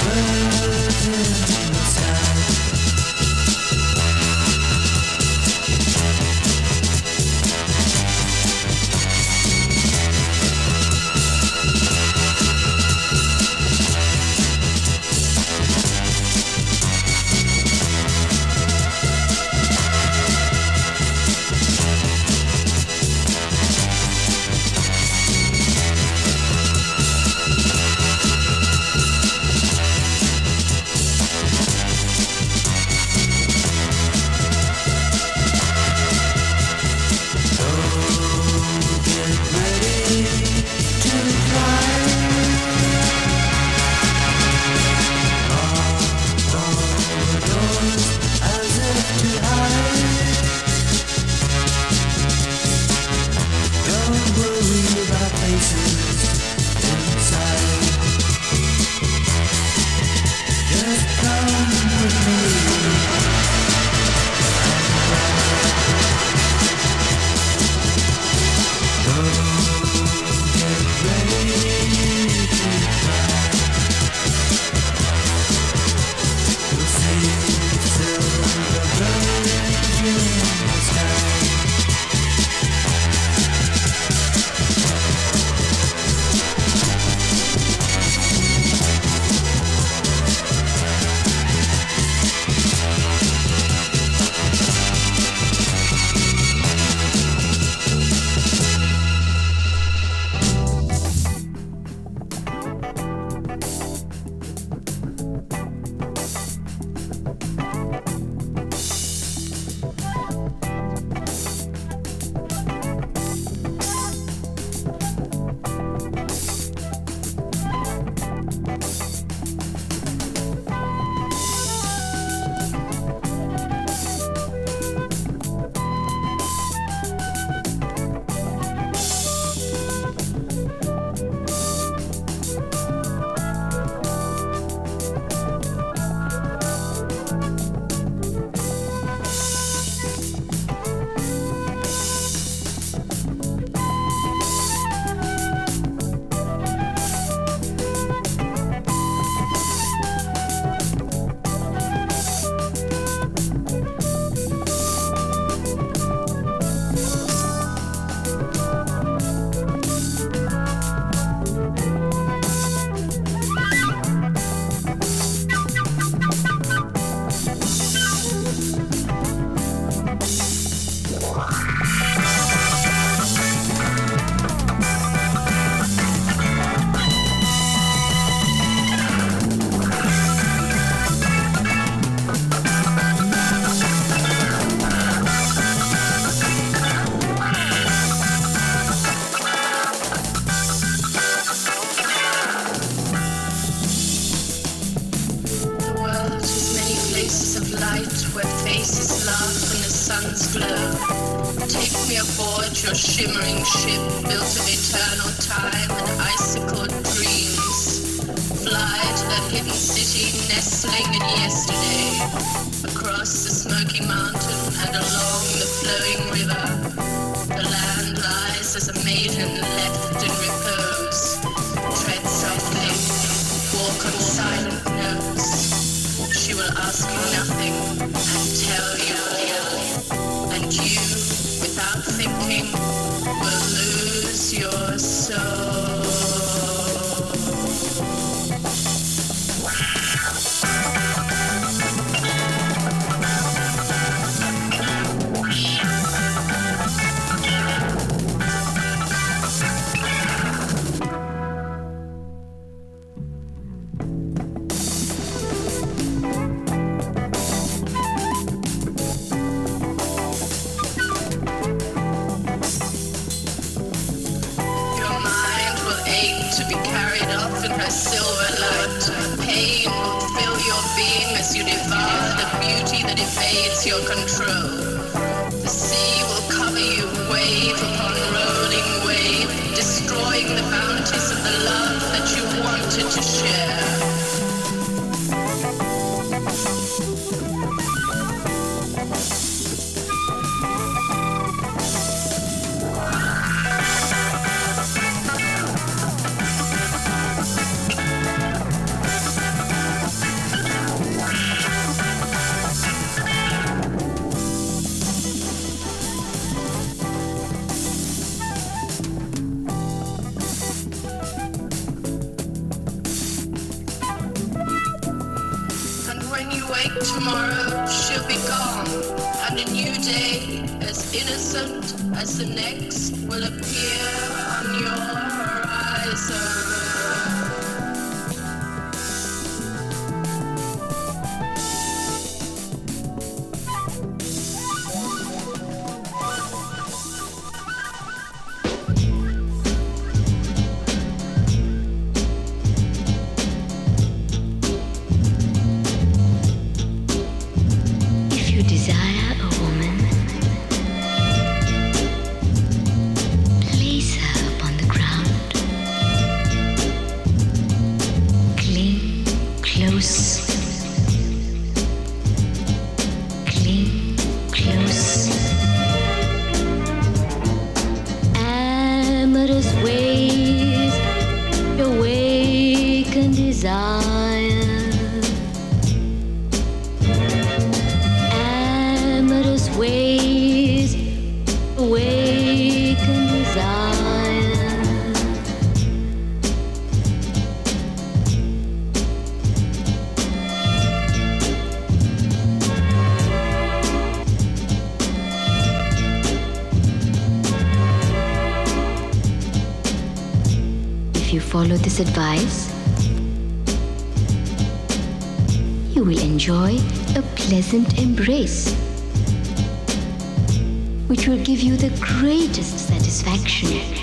burden in the time. thinking will lose your soul. this advice, you will enjoy a pleasant embrace, which will give you the greatest satisfaction.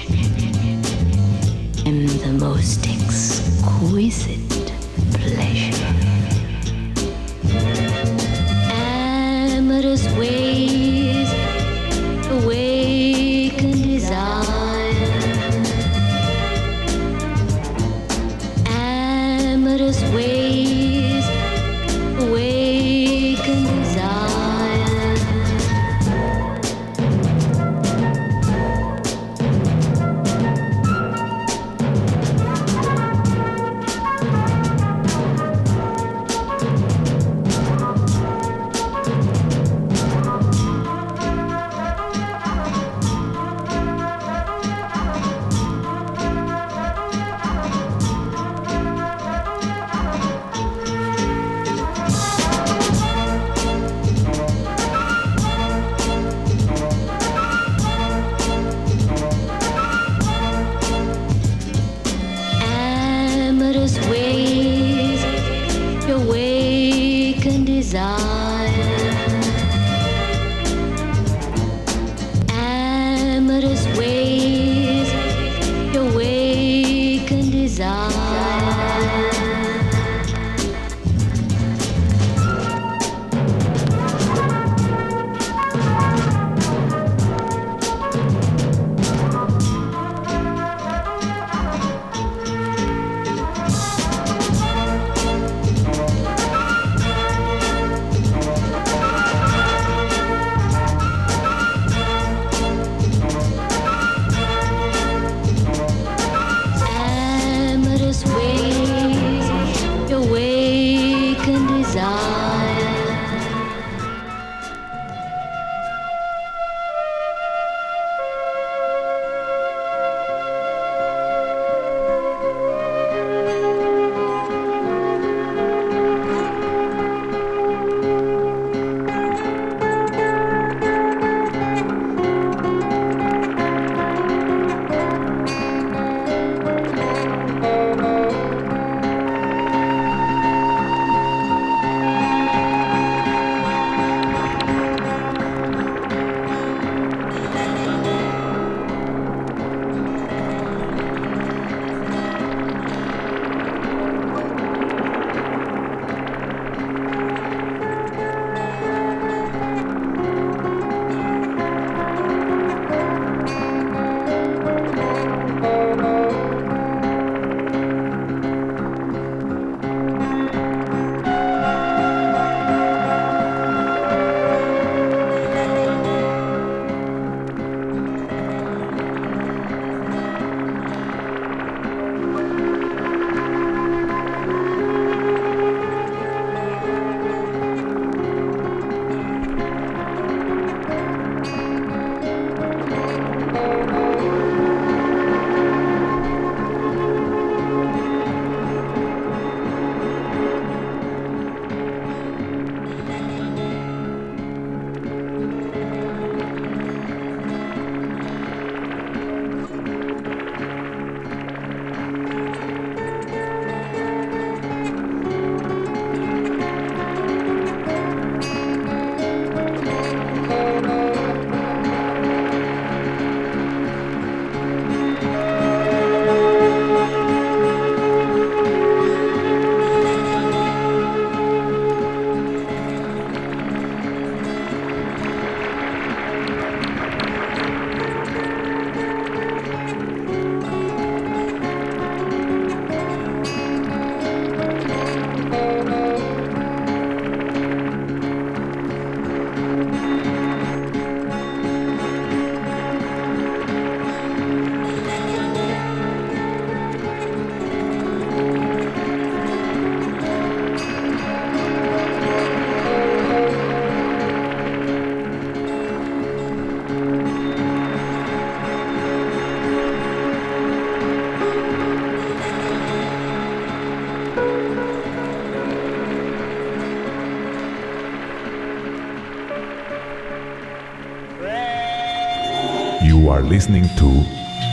You are listening to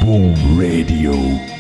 Boom Radio.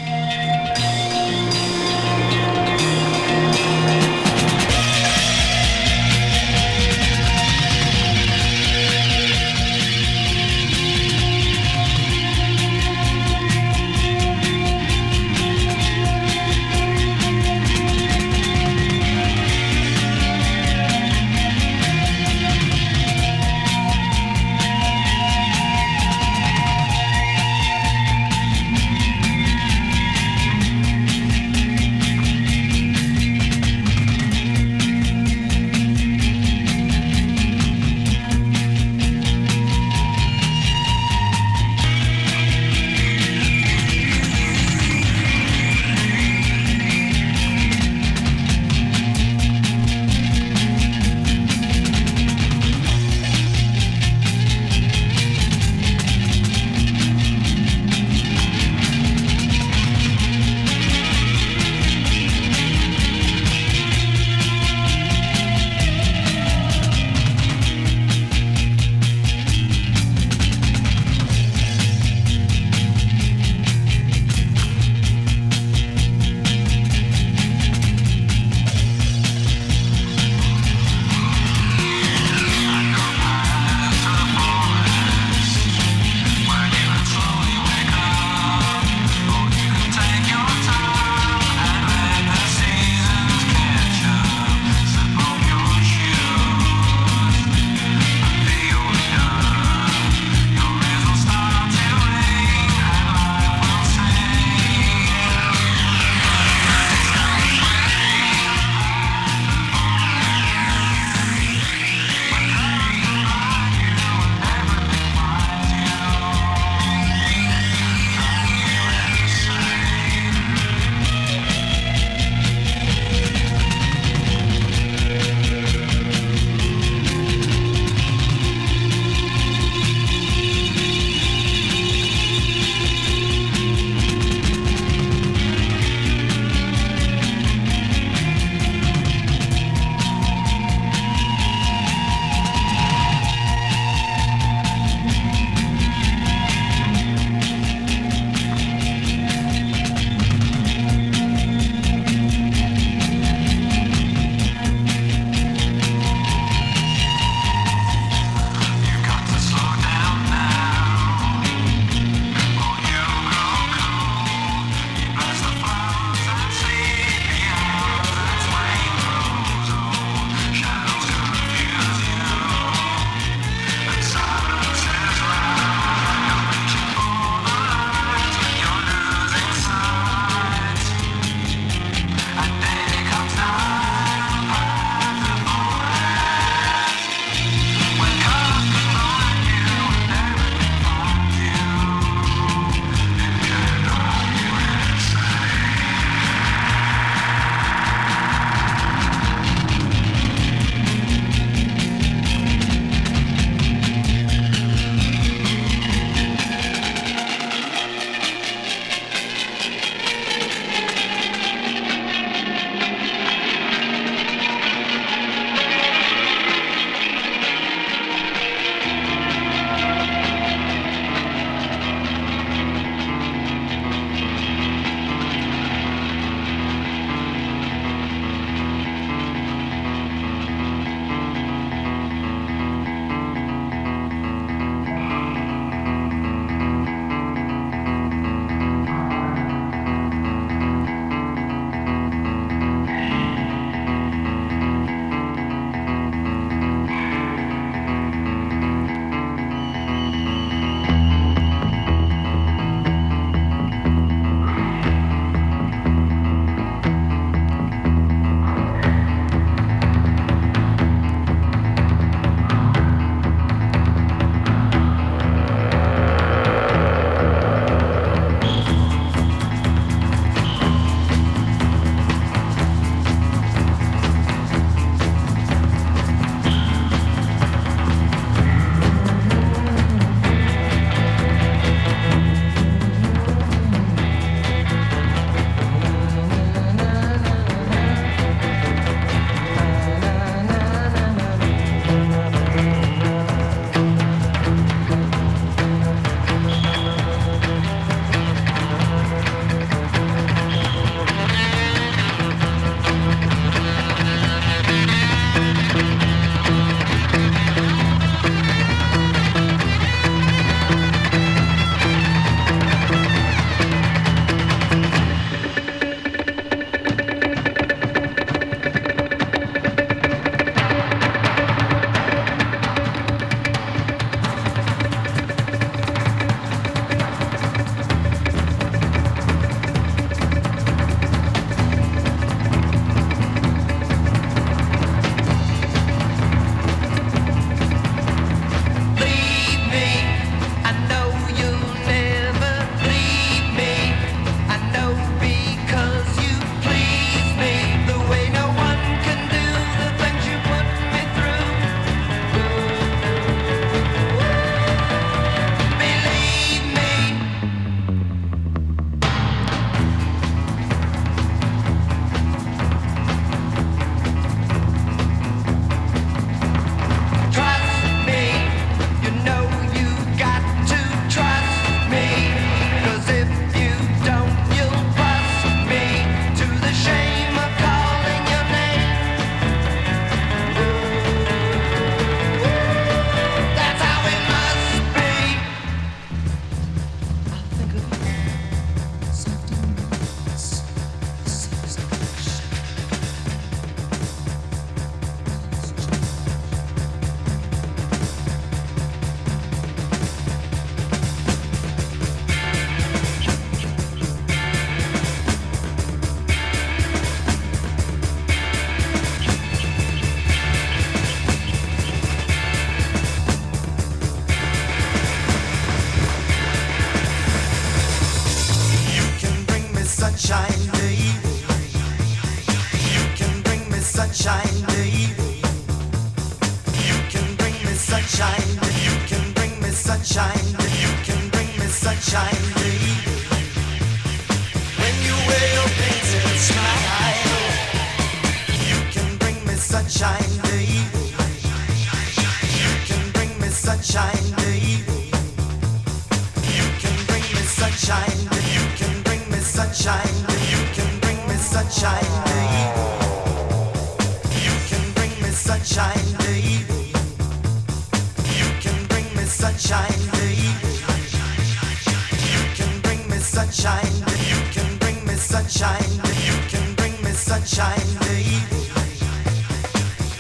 sunshine. You can bring me sunshine. You can bring me sunshine.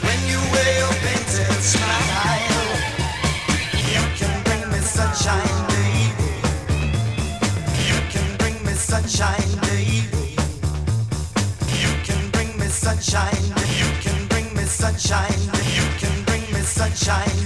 When you wear your painted smile, you can bring me sunshine. You can bring me sunshine. You can bring me sunshine. You can bring me sunshine. You can bring me sunshine.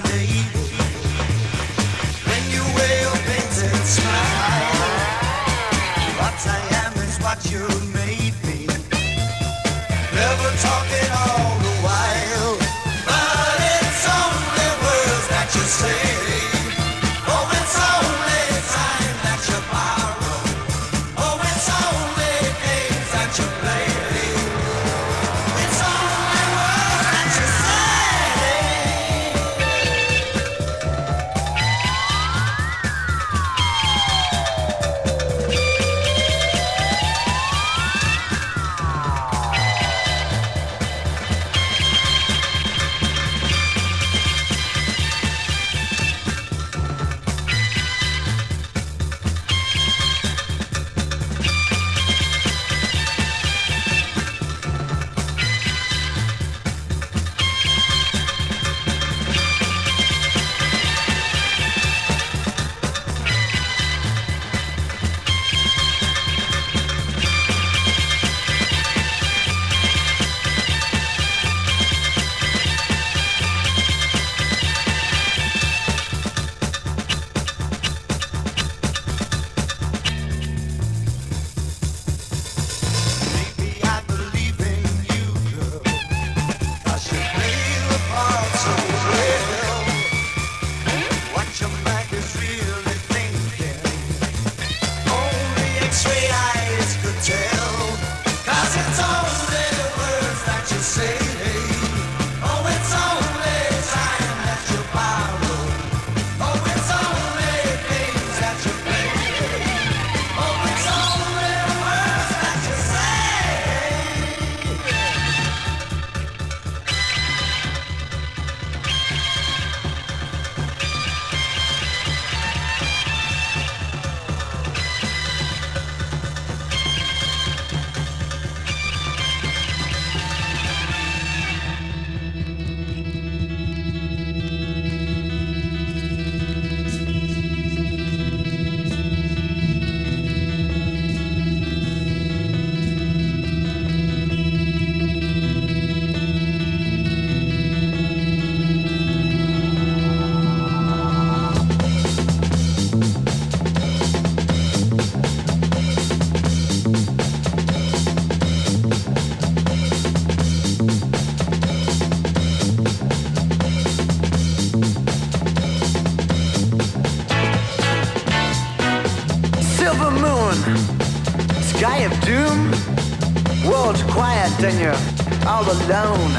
alone.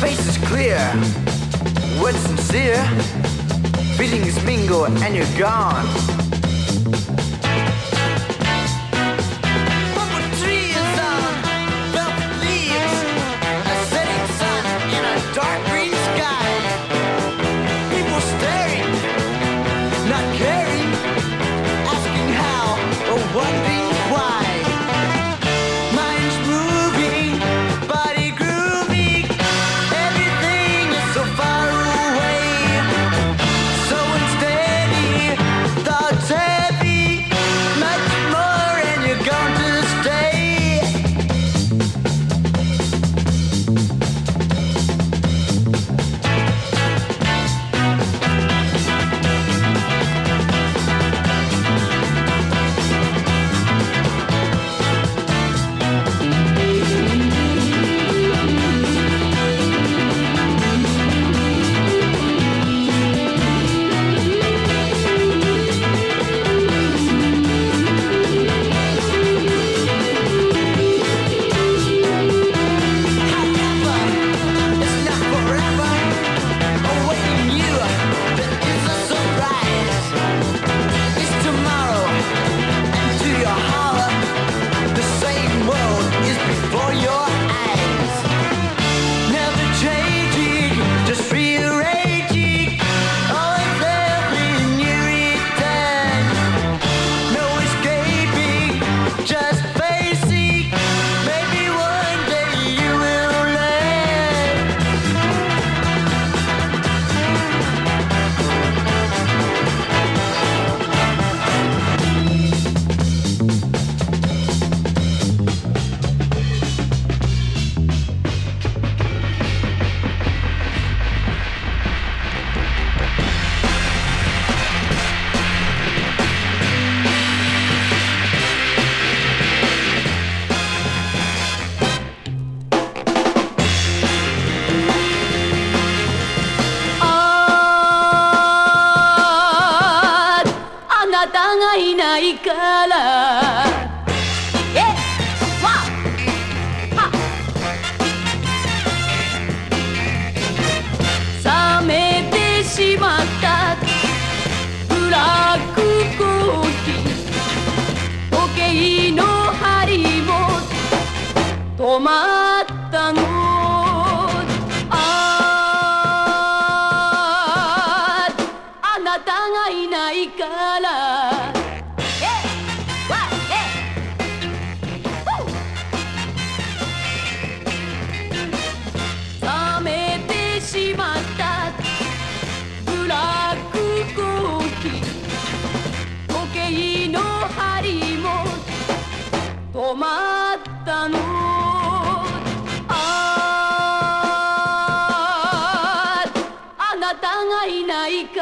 Face is clear, words sincere, feelings mingle and you're gone.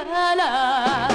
la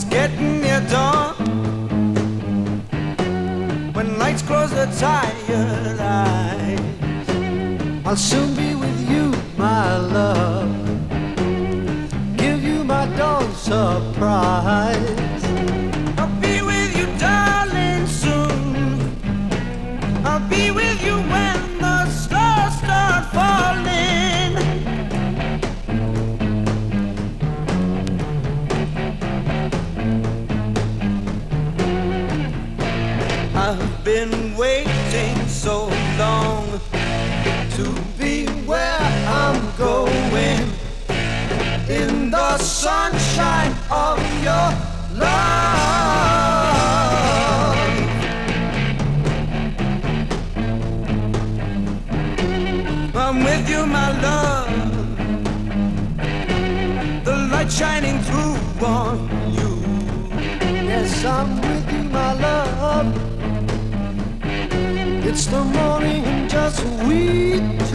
it's getting near dawn. When lights close the tired eyes, I'll soon be with you, my love. Give you my dawn surprise. shining through on you. Yes, I'm with you, my love. It's the morning just we. wee.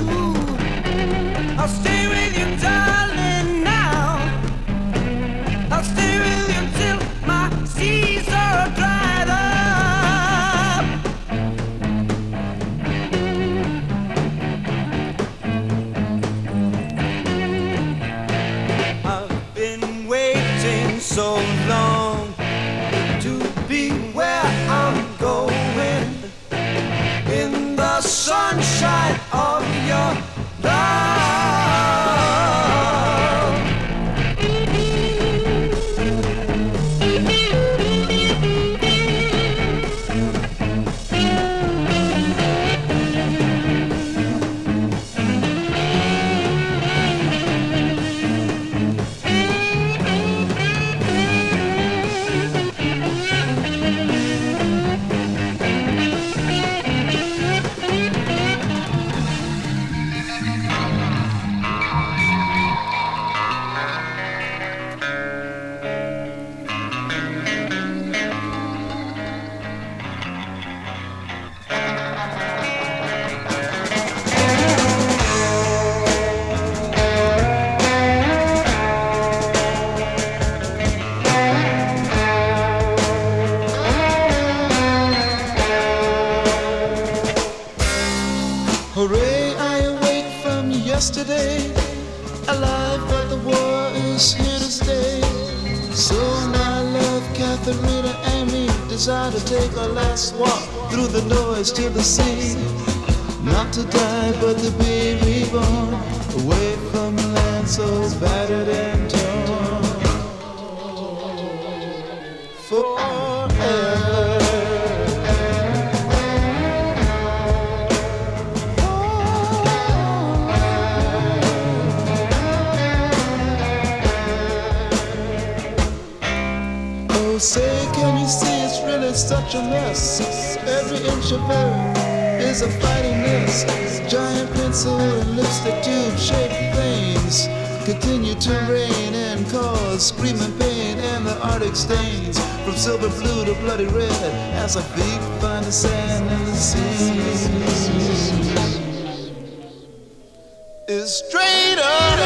screaming pain and the arctic stains from silver blue to bloody red as I big find the sand and the sea is straight up.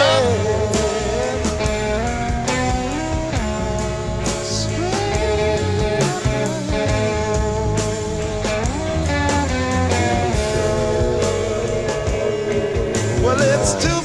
Well, it's too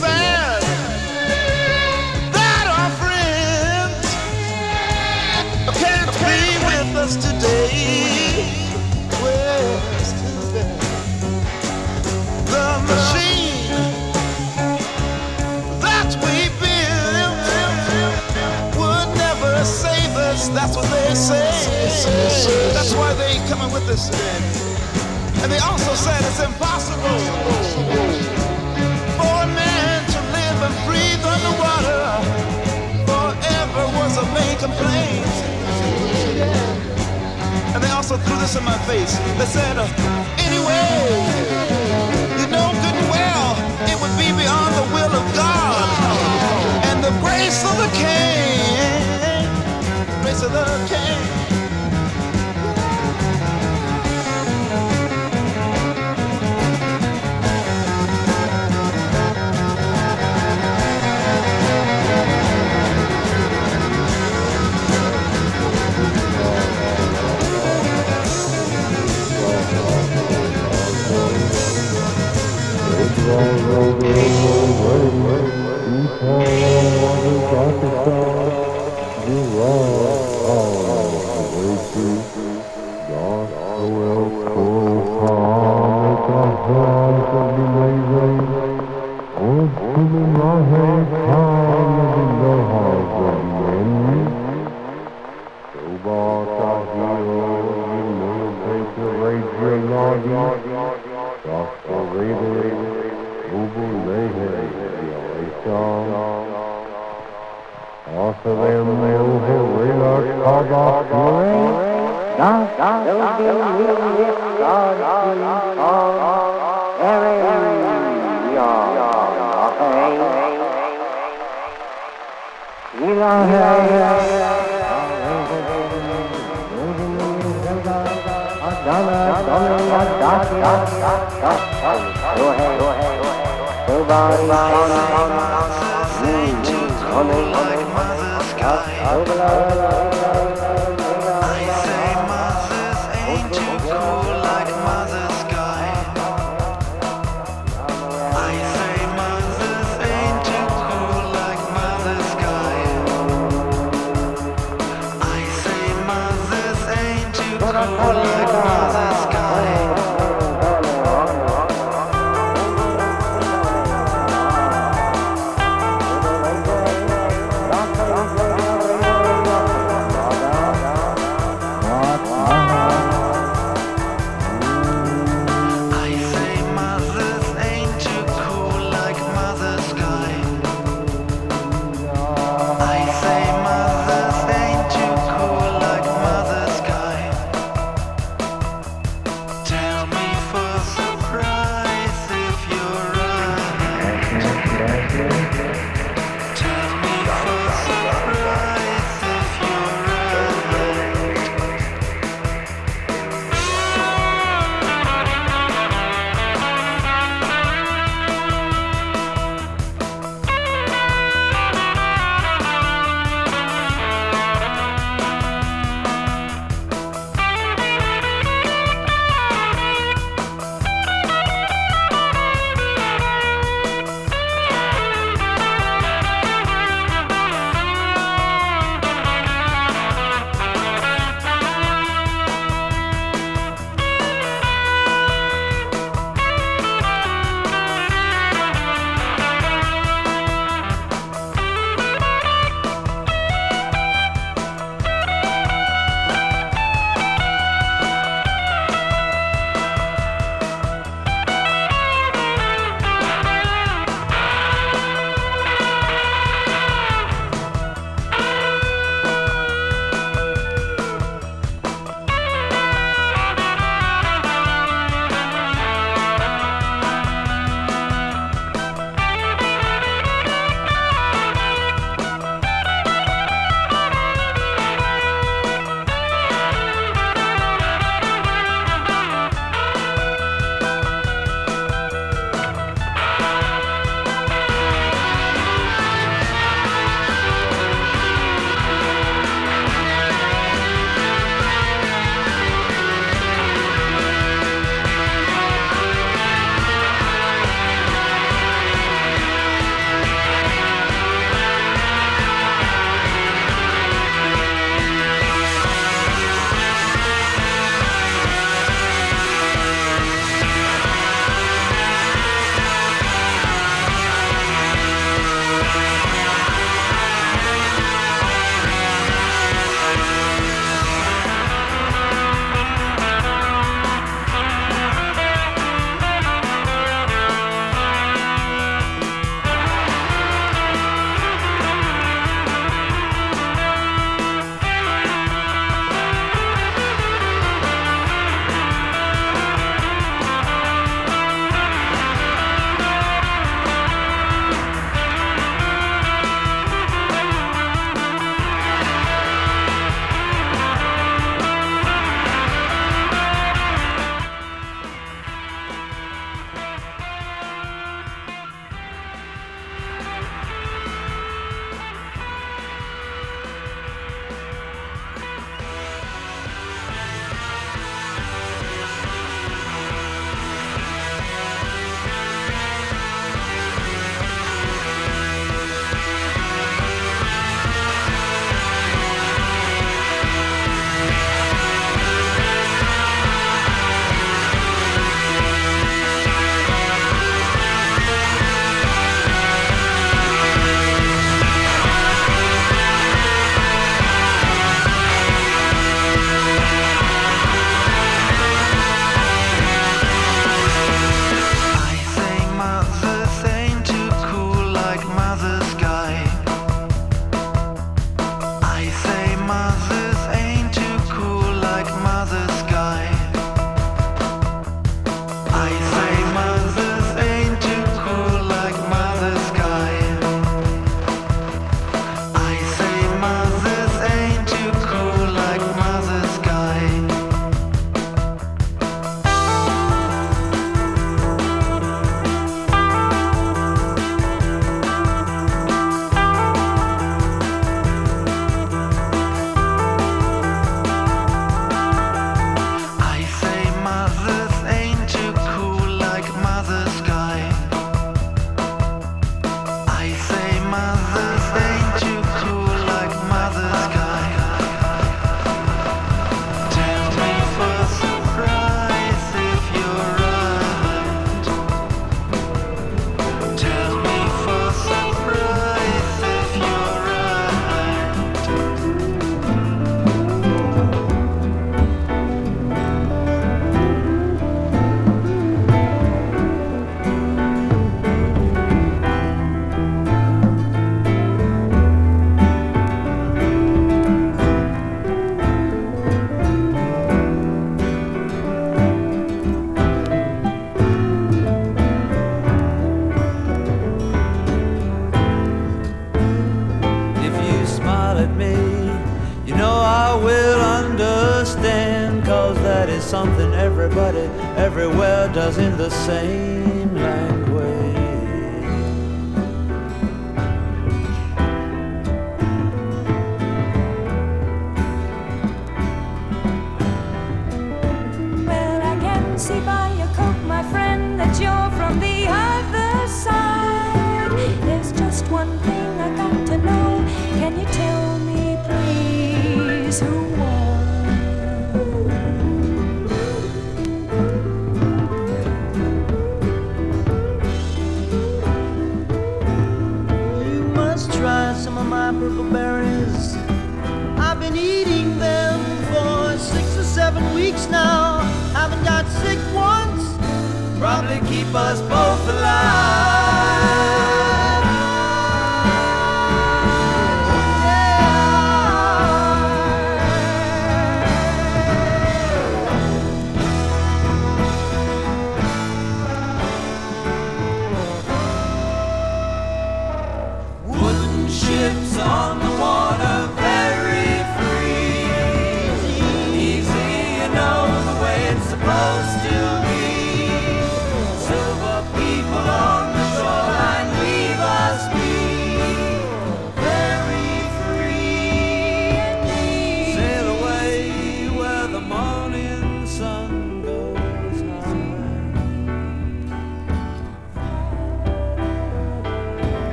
of the doth building me with God's of Ereia. Ereia. Adana, Domina, Dacia, Dacia, Dohe, Dohe, Dovari, Dovari, Dovari, Dovari, Dovari, Dovari, Dovari,